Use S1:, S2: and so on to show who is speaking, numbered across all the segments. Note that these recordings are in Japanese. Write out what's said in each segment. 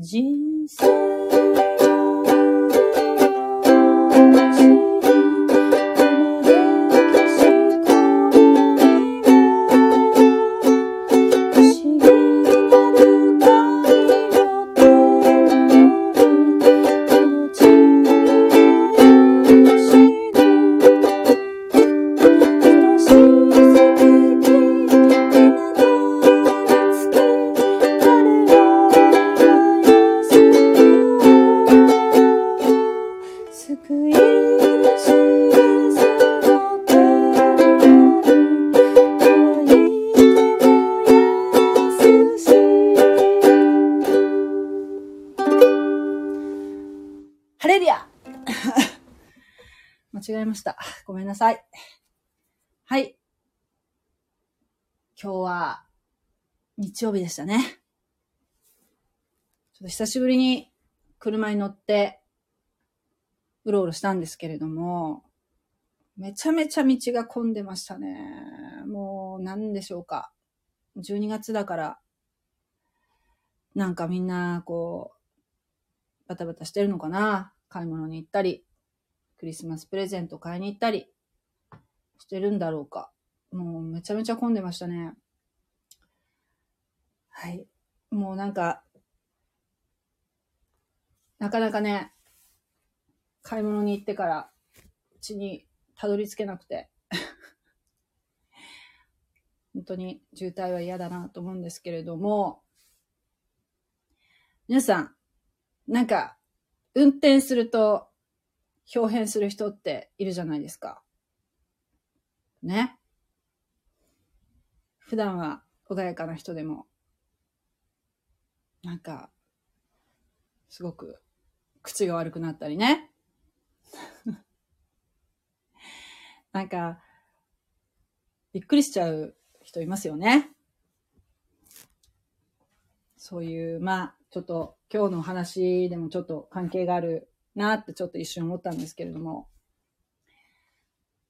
S1: 人生。日曜日でしたね。ちょっと久しぶりに車に乗ってうろうろしたんですけれども、めちゃめちゃ道が混んでましたね。もう何でしょうか。12月だから、なんかみんなこう、バタバタしてるのかな買い物に行ったり、クリスマスプレゼント買いに行ったりしてるんだろうか。もうめちゃめちゃ混んでましたね。はい。もうなんか、なかなかね、買い物に行ってから、うちにたどり着けなくて、本当に渋滞は嫌だなと思うんですけれども、皆さん、なんか、運転すると、表変する人っているじゃないですか。ね。普段は穏やかな人でも、なんか、すごく口が悪くなったりね。なんか、びっくりしちゃう人いますよね。そういう、まあ、ちょっと今日の話でもちょっと関係があるなってちょっと一瞬思ったんですけれども、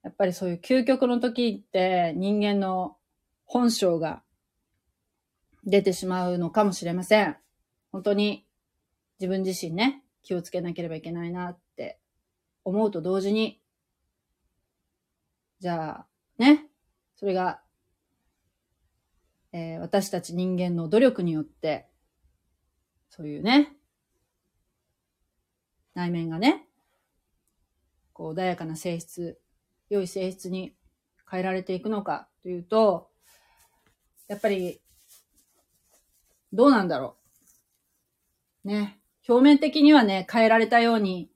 S1: やっぱりそういう究極の時って人間の本性が出てしまうのかもしれません。本当に自分自身ね、気をつけなければいけないなって思うと同時に、じゃあ、ね、それが、えー私たち人間の努力によって、そういうね、内面がね、こう穏やかな性質、良い性質に変えられていくのかというと、やっぱり、どうなんだろう。ね。表面的にはね、変えられたように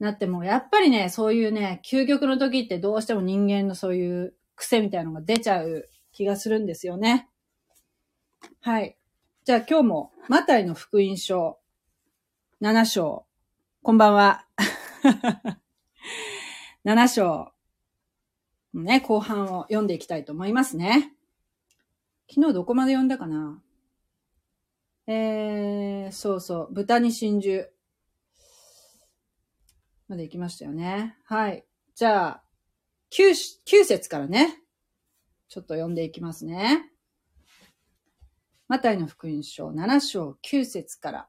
S1: なっても、やっぱりね、そういうね、究極の時ってどうしても人間のそういう癖みたいなのが出ちゃう気がするんですよね。はい。じゃあ今日も、マタイの福音書、7章。こんばんは。7章。ね、後半を読んでいきたいと思いますね。昨日どこまで読んだかな？えー、そうそう、豚に真珠。まで行きましたよね。はい。じゃあ、9, 9節からね、ちょっと読んでいきますね。マタイの福音書7章9節から。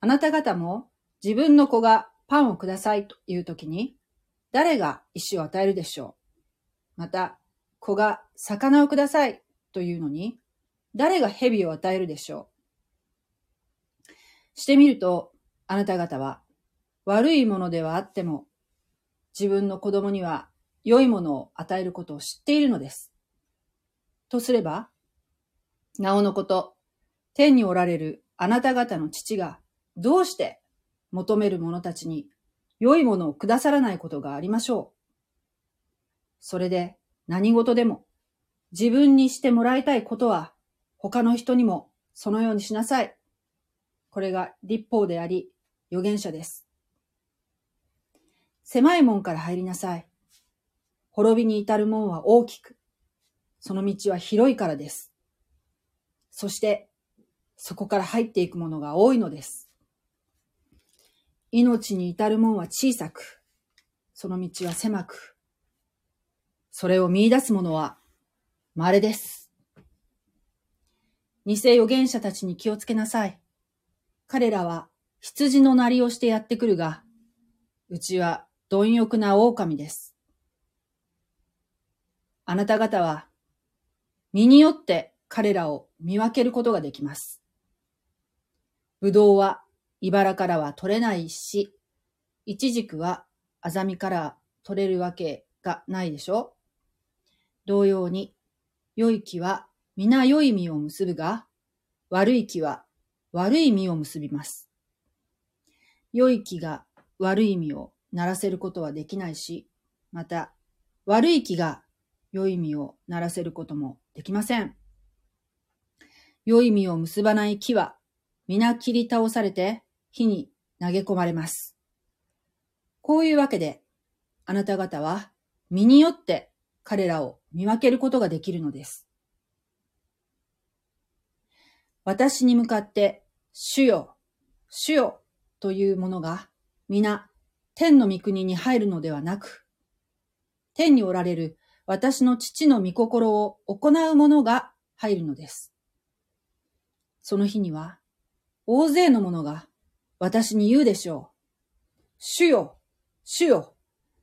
S1: あなた方も自分の子がパンをくださいというときに、誰が石を与えるでしょうまた、子が魚をくださいというのに、誰が蛇を与えるでしょうしてみると、あなた方は悪いものではあっても、自分の子供には良いものを与えることを知っているのです。とすれば、なおのこと、天におられるあなた方の父がどうして求める者たちに良いものをくださらないことがありましょう。それで何事でも自分にしてもらいたいことは他の人にもそのようにしなさい。これが立法であり預言者です。狭い門から入りなさい。滅びに至る門は大きく、その道は広いからです。そして、そこから入っていくものが多いのです。命に至る門は小さく、その道は狭く、それを見出す者は稀です。偽預言者たちに気をつけなさい。彼らは羊のなりをしてやってくるが、うちは貪欲な狼です。あなた方は、身によって彼らを見分けることができます。ぶどうは茨からは取れないし、いちじくはあざみから取れるわけがないでしょ同様に、良い木は皆良い実を結ぶが、悪い木は悪い実を結びます。良い木が悪い実をならせることはできないし、また悪い木が良い実をならせることもできません。良い実を結ばない木は皆切り倒されて火に投げ込まれます。こういうわけで、あなた方は身によって彼らを見分けることができるのです。私に向かって、主よ、主よ、というものが、皆、天の御国に入るのではなく、天におられる私の父の御心を行う者が入るのです。その日には、大勢の者が私に言うでしょう。主よ、主よ、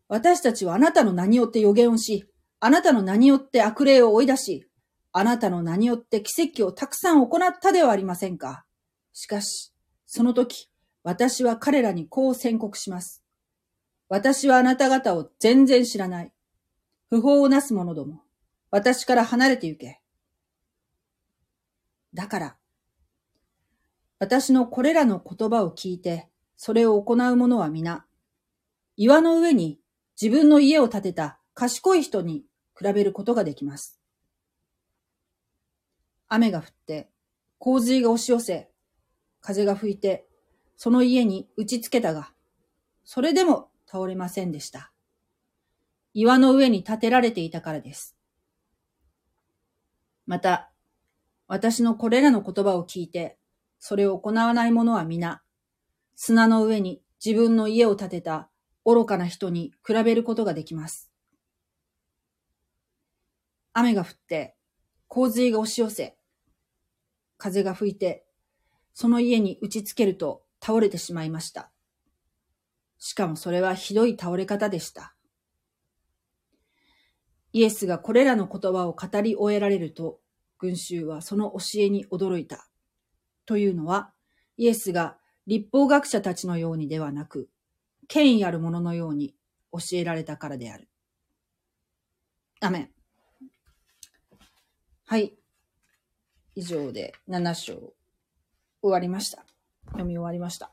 S1: 私たちはあなたの名によって予言をし、あなたの名によって悪霊を追い出し、あなたの名によって奇跡をたくさん行ったではありませんか。しかし、その時、私は彼らにこう宣告します。私はあなた方を全然知らない。不法をなす者ども、私から離れて行け。だから、私のこれらの言葉を聞いて、それを行う者は皆、岩の上に自分の家を建てた賢い人に比べることができます。雨が降って、洪水が押し寄せ、風が吹いて、その家に打ちつけたが、それでも倒れませんでした。岩の上に建てられていたからです。また、私のこれらの言葉を聞いて、それを行わない者は皆、砂の上に自分の家を建てた愚かな人に比べることができます。雨が降って、洪水が押し寄せ、風が吹いて、その家に打ちつけると倒れてしまいました。しかもそれはひどい倒れ方でした。イエスがこれらの言葉を語り終えられると、群衆はその教えに驚いた。というのは、イエスが立法学者たちのようにではなく、権威ある者のように教えられたからである。アメン。はい。以上で7章終わりました。読み終わりました。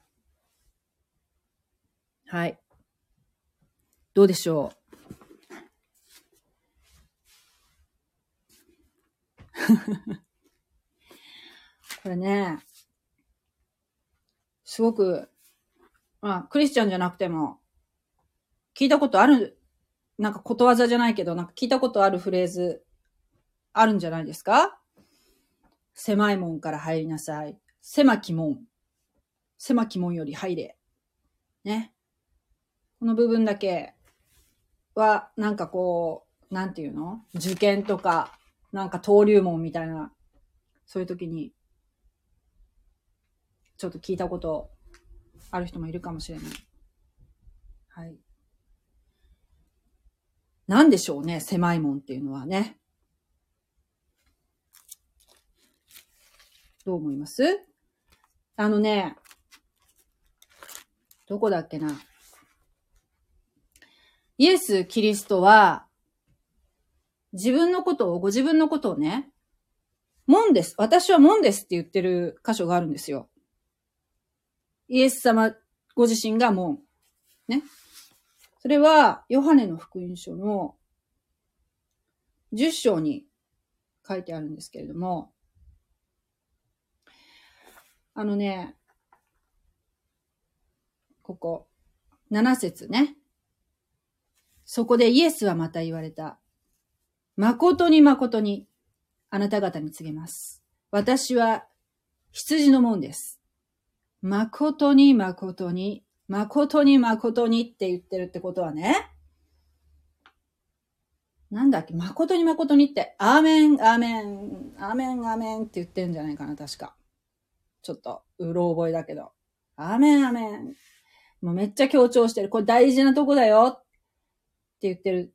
S1: はい。どうでしょう？これね、すごく、まあ、クリスチャンじゃなくても、聞いたことある、なんかことわざじゃないけど、なんか聞いたことあるフレーズ、あるんじゃないですか？狭い門から入りなさい。狭き門。狭き門より入れ。ね。この部分だけは、なんかこう、なんていうの？受験とか、なんか登竜門みたいな、そういう時に、ちょっと聞いたことある人もいるかもしれない。はい。なんでしょうね、狭い門っていうのはね。どう思います？あのね、どこだっけな。イエス・キリストは、自分のことを、ご自分のことをね、門です。私は門ですって言ってる箇所があるんですよ。イエス様ご自身が門。ね。それは、ヨハネの福音書の10章に書いてあるんですけれども、あのね、ここ、7節ね。そこでイエスはまた言われた。誠に誠に、あなた方に告げます。私は羊の門です。誠に誠に、誠に誠にって言ってるってことはね、なんだっけ、誠に誠にって、アーメン、アーメン、アーメン、アーメンって言ってるんじゃないかな、確か。ちょっと、うろ覚えだけど。アメンアメン。もうめっちゃ強調してる。これ大事なとこだよ。って言ってる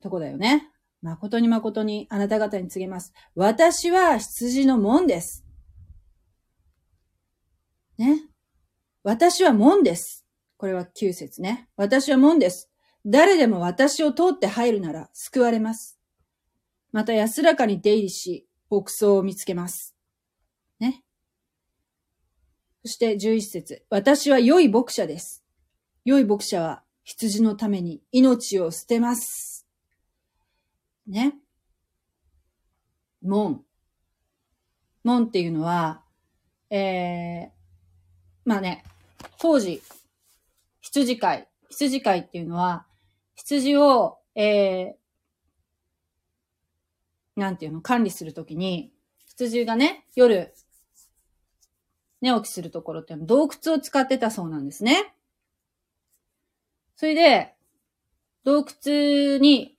S1: とこだよね。誠に誠にあなた方に告げます。私は羊の門です。ね。私は門です。これは9節ね。私は門です。誰でも私を通って入るなら救われます。また安らかに出入りし、牧草を見つけます。ね。そして11節私は良い牧者です。良い牧者は羊のために命を捨てます。ね。門。門っていうのは、えー、まあね、当時、羊飼い、羊飼いっていうのは、羊を、えー、なんていうの、管理するときに、羊がね、夜、寝起きするところっていうの洞窟を使ってたそうなんですね。それで、洞窟に、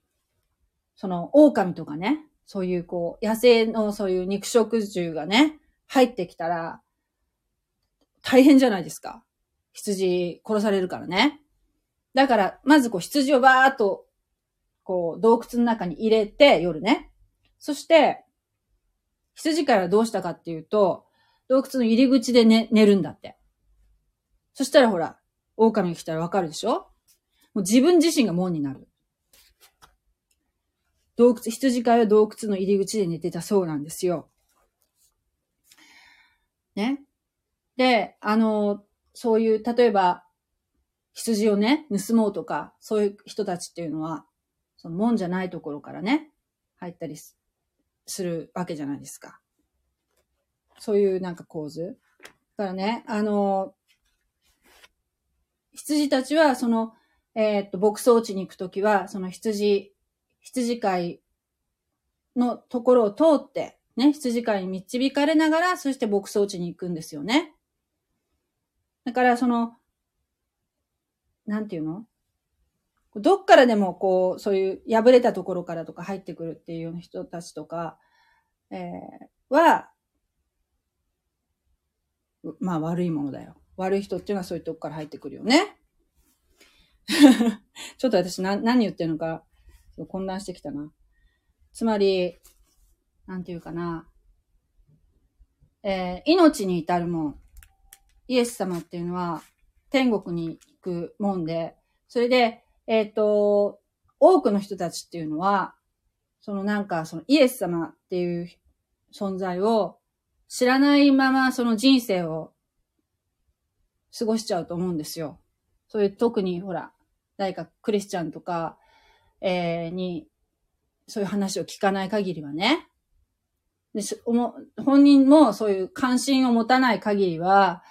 S1: その、狼とかね、そういうこう、野生のそういう肉食獣がね、入ってきたら、大変じゃないですか。羊殺されるからね。だから、まずこう羊をバーっと、こう洞窟の中に入れて、夜ね。そして、羊飼いはどうしたかっていうと、洞窟の入り口で寝、寝るんだって。そしたらほら、狼が来たらわかるでしょ？もう自分自身が門になる。洞窟、羊飼いは洞窟の入り口で寝てたそうなんですよ。ね？で、あの、そういう、例えば、羊をね、盗もうとか、そういう人たちっていうのは、その門じゃないところからね、入ったりするわけじゃないですか。そういうなんか構図。だからね、あの、羊たちは、その、えー、っと、牧草地に行くときは、その羊、羊飼いのところを通って、ね、羊飼いに導かれながら、そして牧草地に行くんですよね。だから、その、なんていうの？どっからでもこう、そういう破れたところからとか入ってくるっていうような人たちとか、えー、は、まあ悪いものだよ。悪い人っていうのはそういうとこから入ってくるよね。ちょっと私な何言ってるのか混乱してきたな。つまり、なんていうかな。えー、命に至るもん。イエス様っていうのは天国に行くもんで、それで、えっ、ー、と、多くの人たちっていうのは、そのなんか、そのイエス様っていう存在を知らないままその人生を過ごしちゃうと思うんですよ。そういう特にほら、誰かクリスチャンとか、えー、に、そういう話を聞かない限りはね。で本人もそういう関心を持たない限りは、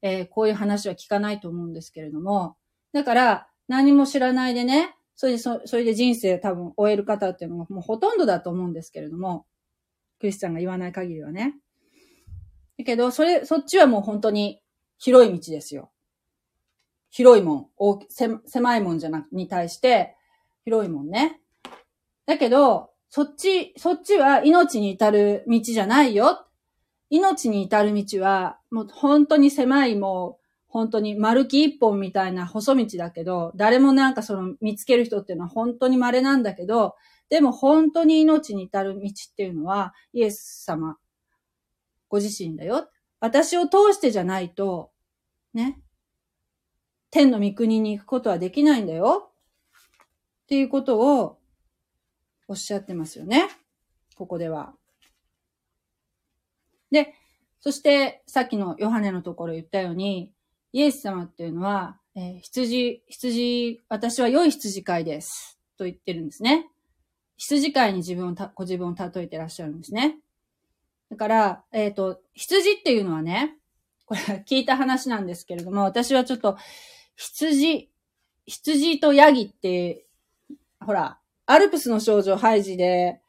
S1: えー、こういう話は聞かないと思うんですけれども、だから、何も知らないでね、それで、それで人生多分終える方っていうのがもうほとんどだと思うんですけれども、クリスチャンが言わない限りはね。だけど、それ、そっちはもう本当に広い道ですよ。広いもん、大狭いもんじゃなく、に対して、広いもんね。だけど、そっち、そっちは命に至る道じゃないよ。命に至る道は、もう本当に狭い、もう、本当に丸木一本みたいな細道だけど、誰もなんかその見つける人っていうのは本当に稀なんだけど、でも本当に命に至る道っていうのは、イエス様、ご自身だよ。私を通してじゃないと、ね、天の御国に行くことはできないんだよ。っていうことをおっしゃってますよね。ここでは。で、そして、さっきのヨハネのところ言ったように、イエス様っていうのは、えー、羊、羊、私は良い羊飼いです。と言ってるんですね。羊飼いに自分をご自分を例えてらっしゃるんですね。だから、えっ、ー、と、羊っていうのはね、これ聞いた話なんですけれども、私はちょっと、羊、羊とヤギって、ほら、アルプスの少女ハイジで、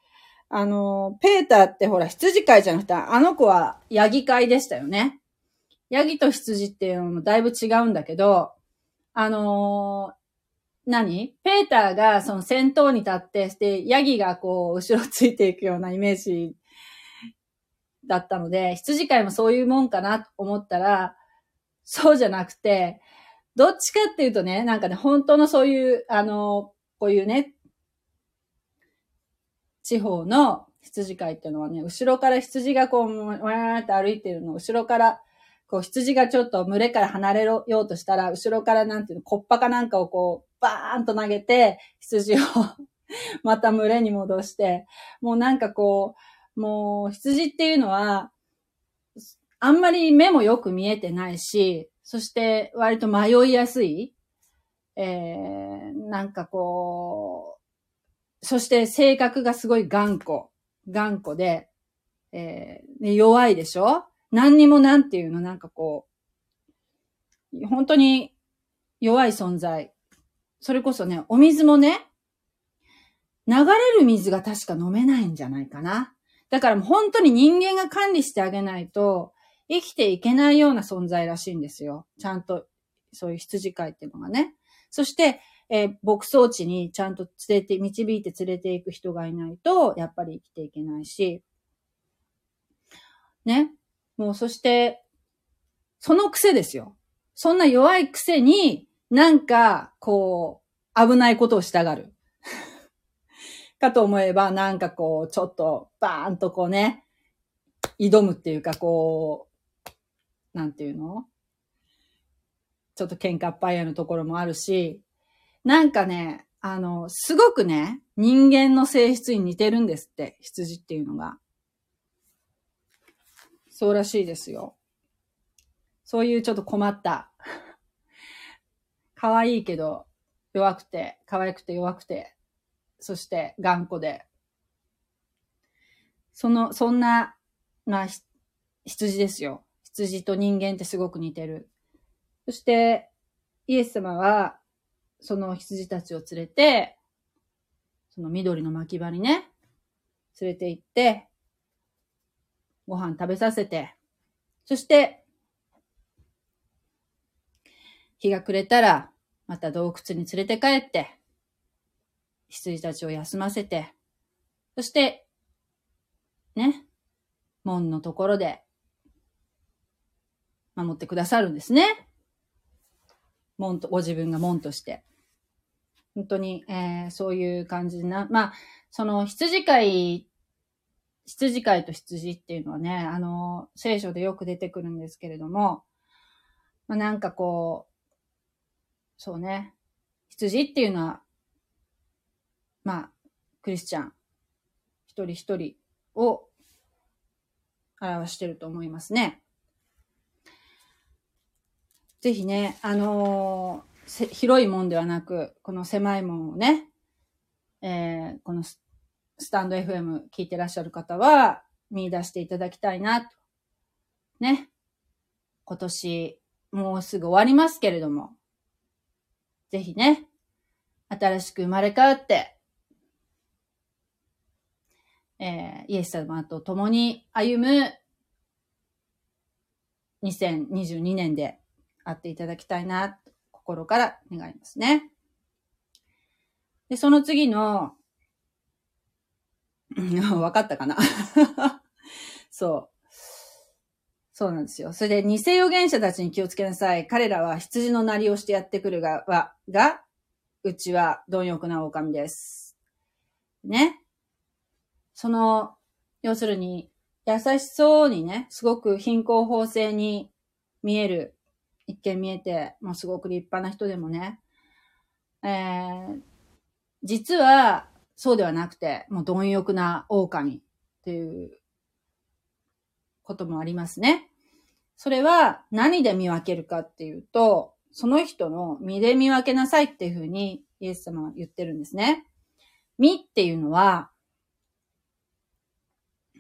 S1: あの、ペーターってほら、羊飼いじゃなくて、あの子はヤギ飼いでしたよね。ヤギと羊っていうのもだいぶ違うんだけど、あのー、何？ペーターがその先頭に立って、で、ヤギがこう、後ろついていくようなイメージだったので、羊飼いもそういうもんかなと思ったら、そうじゃなくて、どっちかっていうとね、なんかね、本当のそういう、あの、こういうね、地方の羊飼いっていうのはね、後ろから羊がこう、わーって歩いてるの、後ろから、こう羊がちょっと群れから離れようとしたら、後ろからなんていうの、コッパかなんかをこう、バーンと投げて、羊を また群れに戻して、もうなんかこう、もう羊っていうのは、あんまり目もよく見えてないし、そして割と迷いやすい、えー、なんかこう、そして性格がすごい頑固、頑固で、えー、弱いでしょ？何にもなんていうの、なんかこう、本当に弱い存在。それこそね、お水もね、流れる水が確か飲めないんじゃないかな。だからもう本当に人間が管理してあげないと、生きていけないような存在らしいんですよ。ちゃんと、そういう羊飼いっていうのがね。そして、えー、牧草地にちゃんと連れて、導いて連れていく人がいないと、やっぱり生きていけないし、ね。もうそして、その癖ですよ。そんな弱い癖に、なんか、こう、危ないことをしたがる。かと思えば、なんかこう、ちょっと、バーンとこうね、挑むっていうか、こう、なんていうの？ちょっと喧嘩っぱいやのところもあるし、なんかね、あの、すごくね、人間の性質に似てるんですって、羊っていうのが。そうらしいですよ。そういうちょっと困った。可愛いけど、弱くて、可愛くて弱くて、そして頑固で。その、そんな、まあ、羊ですよ。羊と人間ってすごく似てる。そして、イエス様は、その羊たちを連れて、その緑の巻き場にね、連れて行って、ご飯食べさせて、そして、日が暮れたら、また洞窟に連れて帰って、羊たちを休ませて、そして、ね、門のところで、守ってくださるんですね。門と、ご自分が門として。本当に、えー、そういう感じな、まあ、その羊飼い、羊飼いと羊っていうのはね、あの、聖書でよく出てくるんですけれども、まあ、なんかこう、そうね、羊っていうのは、まあ、クリスチャン、一人一人を表してると思いますね。ぜひね、あのー、広いもんではなく、この狭いもんをね、えー、このスタンド FM 聞いてらっしゃる方は見出していただきたいなと。ね。今年、もうすぐ終わりますけれども、ぜひね、新しく生まれ変わって、えー、イエス様と共に歩む2022年であっていただきたいな、心から願いますね。で、その次の、わかったかな？そう。そうなんですよ。それで、偽預言者たちに気をつけなさい。彼らは羊のなりをしてやってくるが、が、うちは貪欲な狼です。ね。その、要するに、優しそうにね、すごく貧困法制に見える、一見見えて、もうすごく立派な人でもね、えー、実はそうではなくて、もう貪欲な狼っていうこともありますね。それは何で見分けるかっていうと、その人の身で見分けなさいっていうふうにイエス様は言ってるんですね。身っていうのは、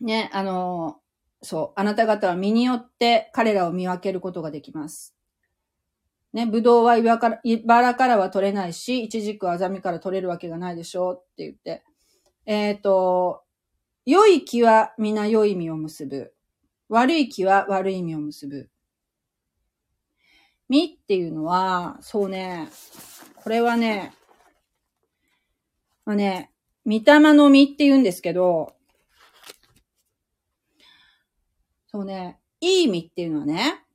S1: ね、あの、そう、あなた方は身によって彼らを見分けることができます。ね、ぶどうは岩から、茨からは取れないし、いちじくはあざみから取れるわけがないでしょうって言って。えっ、ー、と、良い木は皆良い実を結ぶ。悪い木は悪い実を結ぶ。実っていうのは、そうね、これはね、まあね、御霊の実って言うんですけど、そうね、いい意味っていうのはね、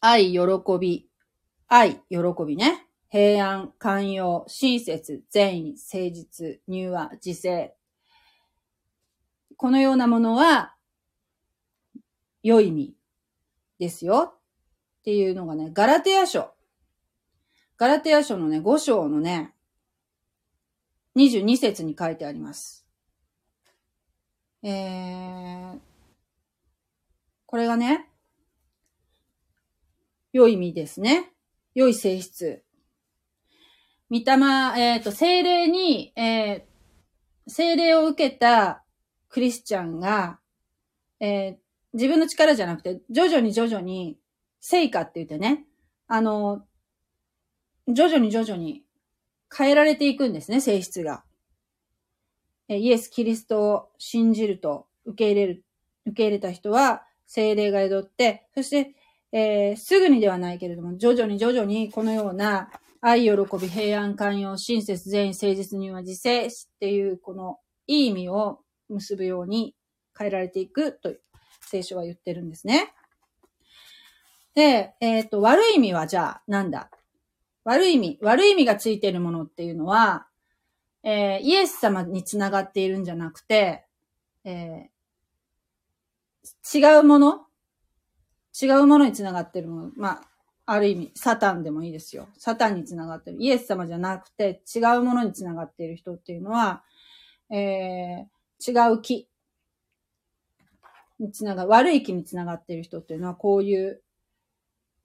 S1: 愛、喜び、愛、喜びね。平安、寛容、親切、善意、誠実、入和、自制。このようなものは、良い意味ですよ。っていうのがね、ガラテヤ書。ガラテヤ書のね、5章のね、22節に書いてあります。えー、これがね、良い意味ですね。良い性質。御霊、えっ、ー、と、精霊に、えー、精霊を受けたクリスチャンが、えー、自分の力じゃなくて、徐々に徐々に、成果って言ってね、あの、徐々に徐々に変えられていくんですね、性質が。イエス・キリストを信じると受け入れる、受け入れた人は精霊が宿って、そして、えー、すぐにではないけれども、徐々に徐々にこのような愛、喜び、平安、寛容、親切、善意、誠実には自制っていうこのいい意味を結ぶように変えられていくと聖書は言ってるんですね。で、えっ、ー、と、悪い意味はじゃあなんだ？悪い意味、悪い意味がついてるものっていうのは、えー、イエス様につながっているんじゃなくて、えー、違うもの？違うものにつながっているもの？まあ、ある意味、サタンでもいいですよ。サタンにつながってる。イエス様じゃなくて、違うものにつながっている人っていうのは、えー、違う木につなが、悪い気につながっている人っていうのは、こういう、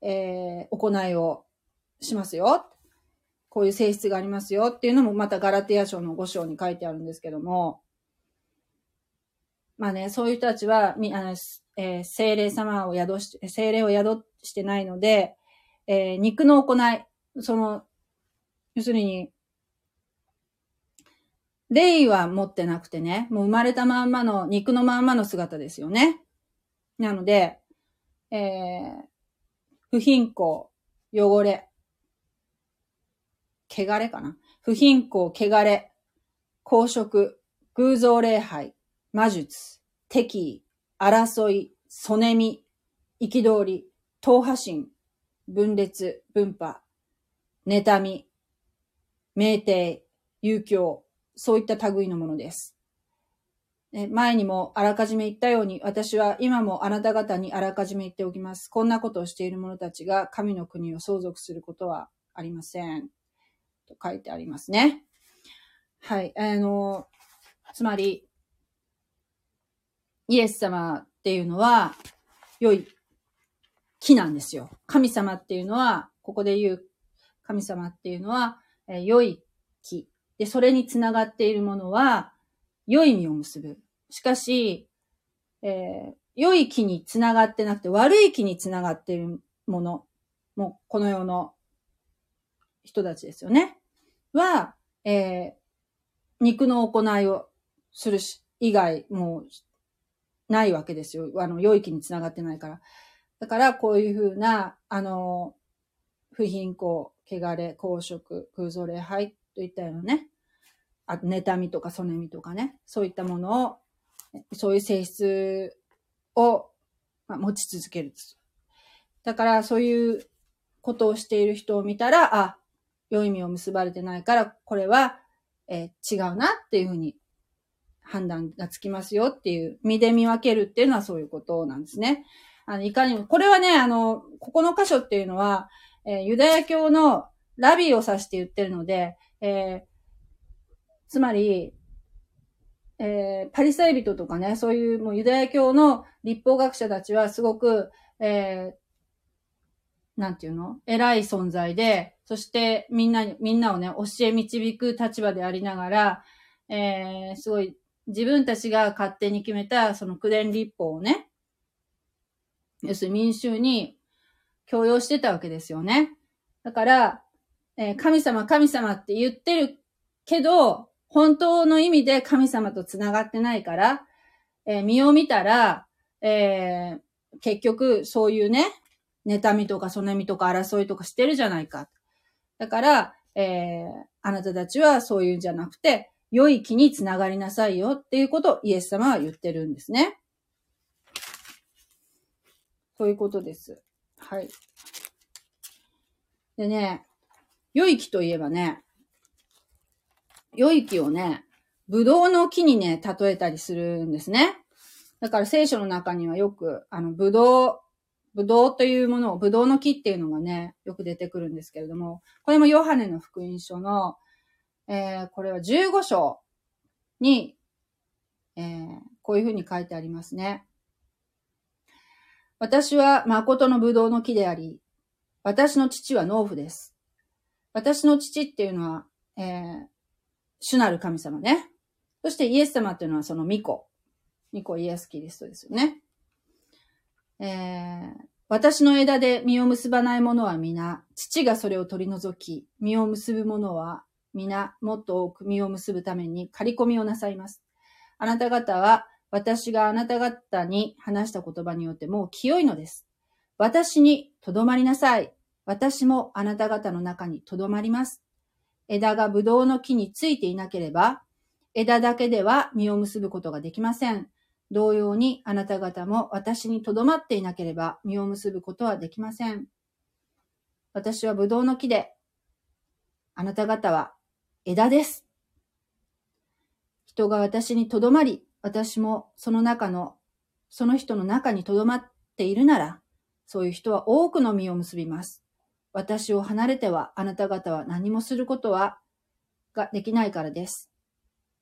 S1: えー、行いをしますよ。こういう性質がありますよっていうのもまたガラテヤ書の5章に書いてあるんですけども、まあね、そういう人たちは、みあのえー、精霊様を宿し、精霊を宿してないので、えー、肉の行い、その、要するに、霊は持ってなくてね、もう生まれたまんまの、肉のまんまの姿ですよね。なので、えー、不貧困、汚れ、汚れかな？不貧困、汚れ、公職、偶像礼拝、魔術、敵意、争い、曽根み、憤り、党派心、分裂、分派、妬み、酩酊、遊興、そういった類のものです。前にもあらかじめ言ったように、私は今もあなた方にあらかじめ言っておきます。こんなことをしている者たちが神の国を相続することはありません。と書いてありますね。はい。あの、つまり、イエス様っていうのは、良い木なんですよ。神様っていうのは、ここで言う神様っていうのは、え、良い木。で、それにつながっているものは、良い実を結ぶ。しかし、えー、良い木につながってなくて、悪い木につながっているもの、も、この世の人たちですよね。は、えー、肉の行いをするし、以外、もう、ないわけですよ。あの、良い気につながってないから。だから、こういうふうな、あの、不貧困、汚れ、公職、空想礼拝といったようなね、あ妬みとかそねみとかね、そういったものを、そういう性質を、まあ、持ち続ける。だから、そういうことをしている人を見たら、あ、良い意味を結ばれてないから、これは、えー、違うなっていうふうに判断がつきますよっていう、身で見分けるっていうのはそういうことなんですね。あの、いかにも、これはね、あの、ここの箇所っていうのは、えー、ユダヤ教のラビーを指して言ってるので、えー、つまり、えー、パリサイ人とかね、そういうもうユダヤ教の立法学者たちはすごく、えー、なんていうの？偉い存在で、そしてみんなに、みんなをね、教え導く立場でありながら、えー、すごい自分たちが勝手に決めたその九伝立法をね、要するに民衆に強要してたわけですよね。だから、えー、神様神様って言ってるけど、本当の意味で神様と繋がってないから、えー、身を見たら、えー、結局そういうね、妬みとかそねみとか争いとかしてるじゃないか。だから、えー、あなたたちはそういうんじゃなくて、良い気につながりなさいよっていうことをイエス様は言ってるんですね。ということです。はい。でね、良い木といえばね、良い木をね、ブドウの木にね、例えたりするんですね。だから聖書の中にはよく、あの、ブドウ、ブドウというものを、ブドウの木っていうのがね、よく出てくるんですけれども、これもヨハネの福音書の、えー、これは15章に、えー、こういうふうに書いてありますね。私は誠のブドウの木であり、私の父は農夫です。私の父っていうのは、えー、主なる神様ね。そしてイエス様っていうのはその巫女。巫女イエスキリストですよね。えー、私の枝で実を結ばない者は皆、父がそれを取り除き、実を結ぶ者は皆、もっと多く実を結ぶために刈り込みをなさいます。あなた方は、私があなた方に話した言葉によってもう清いのです。私にとどまりなさい。私もあなた方の中にとどまります。枝がブドウの木についていなければ、枝だけでは実を結ぶことができません。同様にあなた方も私にとどまっていなければ実を結ぶことはできません。私はブドウの木で、あなた方は枝です。人が私にとどまり、私もその中の、その人の中にとどまっているなら、そういう人は多くの実を結びます。私を離れてはあなた方は何もすることは、ができないからです。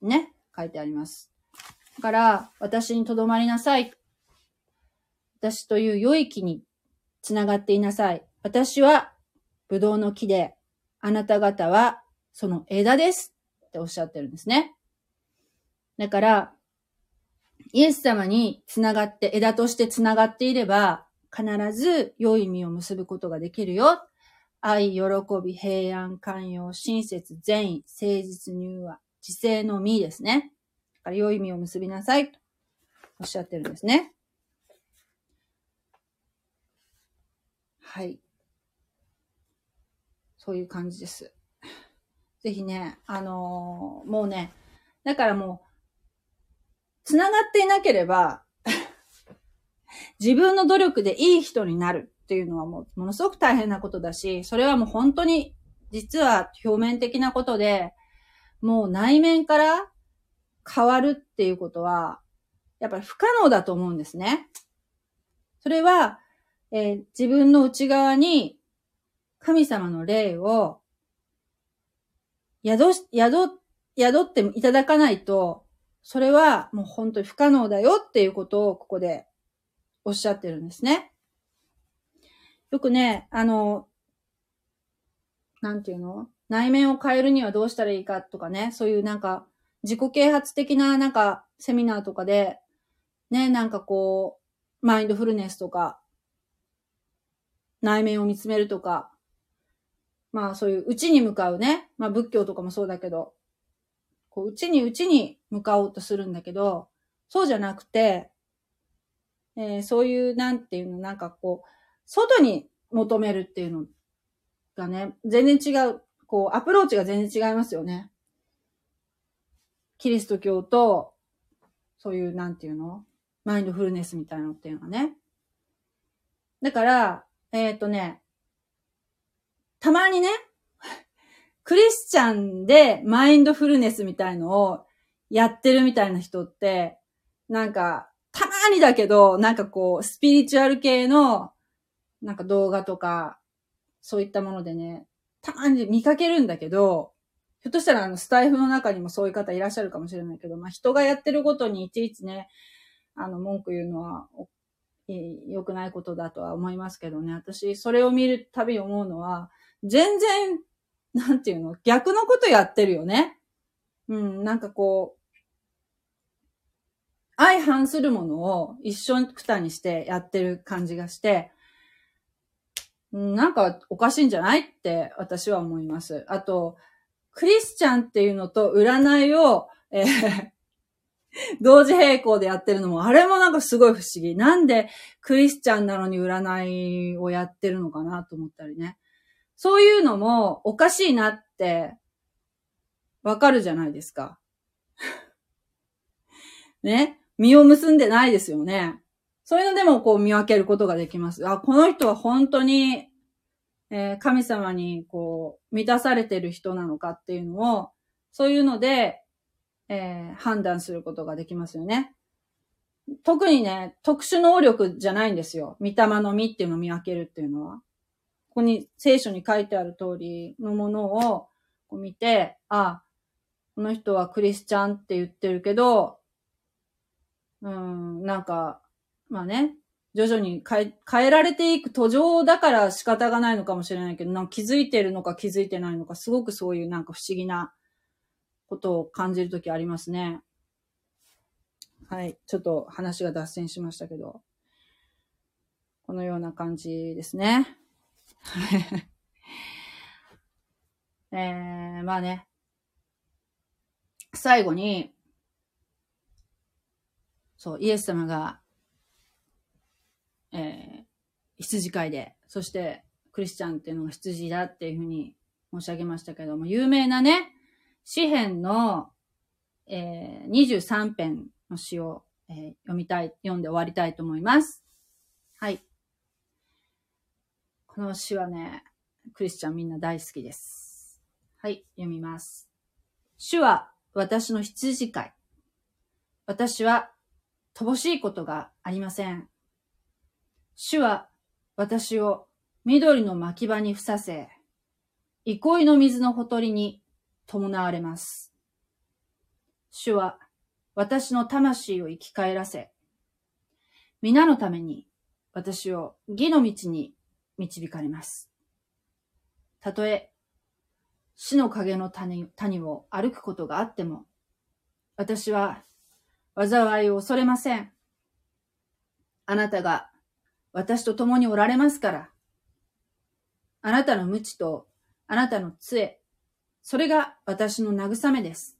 S1: ね、書いてあります。だから、私にとどまりなさい。私という良い木につながっていなさい。私は、ブドウの木で、あなた方は、その枝です。っておっしゃってるんですね。だから、イエス様につながって、枝としてつながっていれば、必ず良い実を結ぶことができるよ。愛、喜び、平安、寛容、親切、善意、誠実、入和、知性の実ですね。だから良い実を結びなさいとおっしゃってるんですね。はい。そういう感じです。ぜひね、あのー、もうね、だからもう、繋がっていなければ自分の努力でいい人になるっていうのはもうものすごく大変なことだし、それはもう本当に実は表面的なことで、もう内面から変わるっていうことは、やっぱり不可能だと思うんですね。それは、えー、自分の内側に神様の霊を宿し、宿、宿っていただかないと、それはもう本当に不可能だよっていうことをここでおっしゃってるんですね。よくね、あの、なんていうの？内面を変えるにはどうしたらいいかとかね、そういうなんか、自己啓発的ななんか、セミナーとかで、ね、なんかこう、マインドフルネスとか、内面を見つめるとか、まあそういう内に向かうね、まあ仏教とかもそうだけど、こう内に内に向かおうとするんだけど、そうじゃなくて、えー、そういう、なんていうの、なんかこう、外に求めるっていうのがね、全然違う、こう、アプローチが全然違いますよね。キリスト教と、そういう、なんていうの？マインドフルネスみたいなのっていうのがね。だから、えっ、ー、とね、たまにね、クリスチャンでマインドフルネスみたいのをやってるみたいな人って、なんか、たまにだけど、なんかこう、スピリチュアル系のなんか動画とか、そういったものでね、たまに見かけるんだけど、ひょっとしたらあのスタイフの中にもそういう方いらっしゃるかもしれないけど、まあ人がやってることにいちいちね、あの文句言うのは良くないことだとは思いますけどね。私、それを見るたび思うのは、全然、なんていうの、逆のことやってるよね。うん、なんかこう、相反するものを一緒くたにしてやってる感じがして、なんかおかしいんじゃないって私は思います。あと、クリスチャンっていうのと占いを、えー 同時並行でやってるのも、あれもなんかすごい不思議。なんでクリスチャンなのに占いをやってるのかなと思ったりね。そういうのもおかしいなってわかるじゃないですか。ね？身を結んでないですよね。そういうのでもこう見分けることができます。あ、この人は本当に、えー、神様にこう、満たされてる人なのかっていうのを、そういうので、えー、判断することができますよね。特にね、特殊能力じゃないんですよ。見たまの実っていうのを見分けるっていうのは。ここに聖書に書いてある通りのものをこう見て、あ、この人はクリスチャンって言ってるけど、うん、なんか、まあね、徐々に変え、変えられていく途上だから仕方がないのかもしれないけど、なんか気づいてるのか気づいてないのか、すごくそういうなんか不思議なことを感じるときありますね。はい。ちょっと話が脱線しましたけど。このような感じですね。えー、まあね。最後に、そう、イエス様が、えー、羊飼いで、そしてクリスチャンっていうのが羊だっていうふうに申し上げましたけども、有名なね、詩篇の、えー、23編の詩を、えー、読みたい、読んで終わりたいと思います。はい。この詩はね、クリスチャンみんな大好きです。はい、読みます。主は私の羊飼い。私は乏しいことがありません。主は私を緑の牧場にふさせ、憩いの水のほとりに伴われます。主は私の魂を生き返らせ、皆のために私を義の道に導かれます。たとえ死の影の谷谷を歩くことがあっても、私は災いを恐れません。あなたが私と共におられますから、あなたの無知とあなたの杖、それが私の慰めです。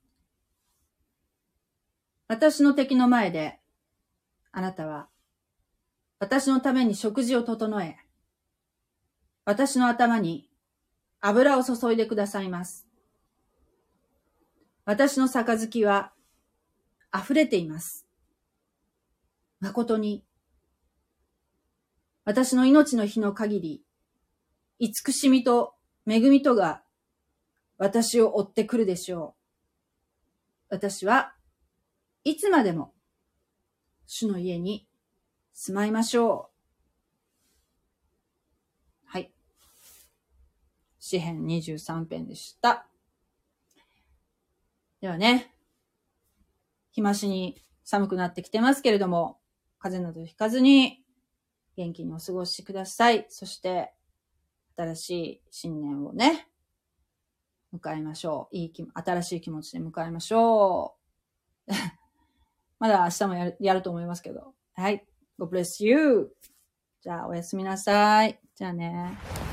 S1: 私の敵の前で、あなたは、私のために食事を整え、私の頭に油を注いでくださいます。私の杯は溢れています。誠に、私の命の日の限り、慈しみと恵みとが私を追ってくるでしょう。私はいつまでも主の家に住まいましょう。はい。詩編23編でした。ではね、日増しに寒くなってきてますけれども、風邪などひかずに元気にお過ごしください。そして、新しい新年をね、迎えましょう。いい気、新しい気持ちで迎えましょう。まだ明日もやるやると思いますけど。はい。God bless you! じゃあ、おやすみなさい。じゃあね。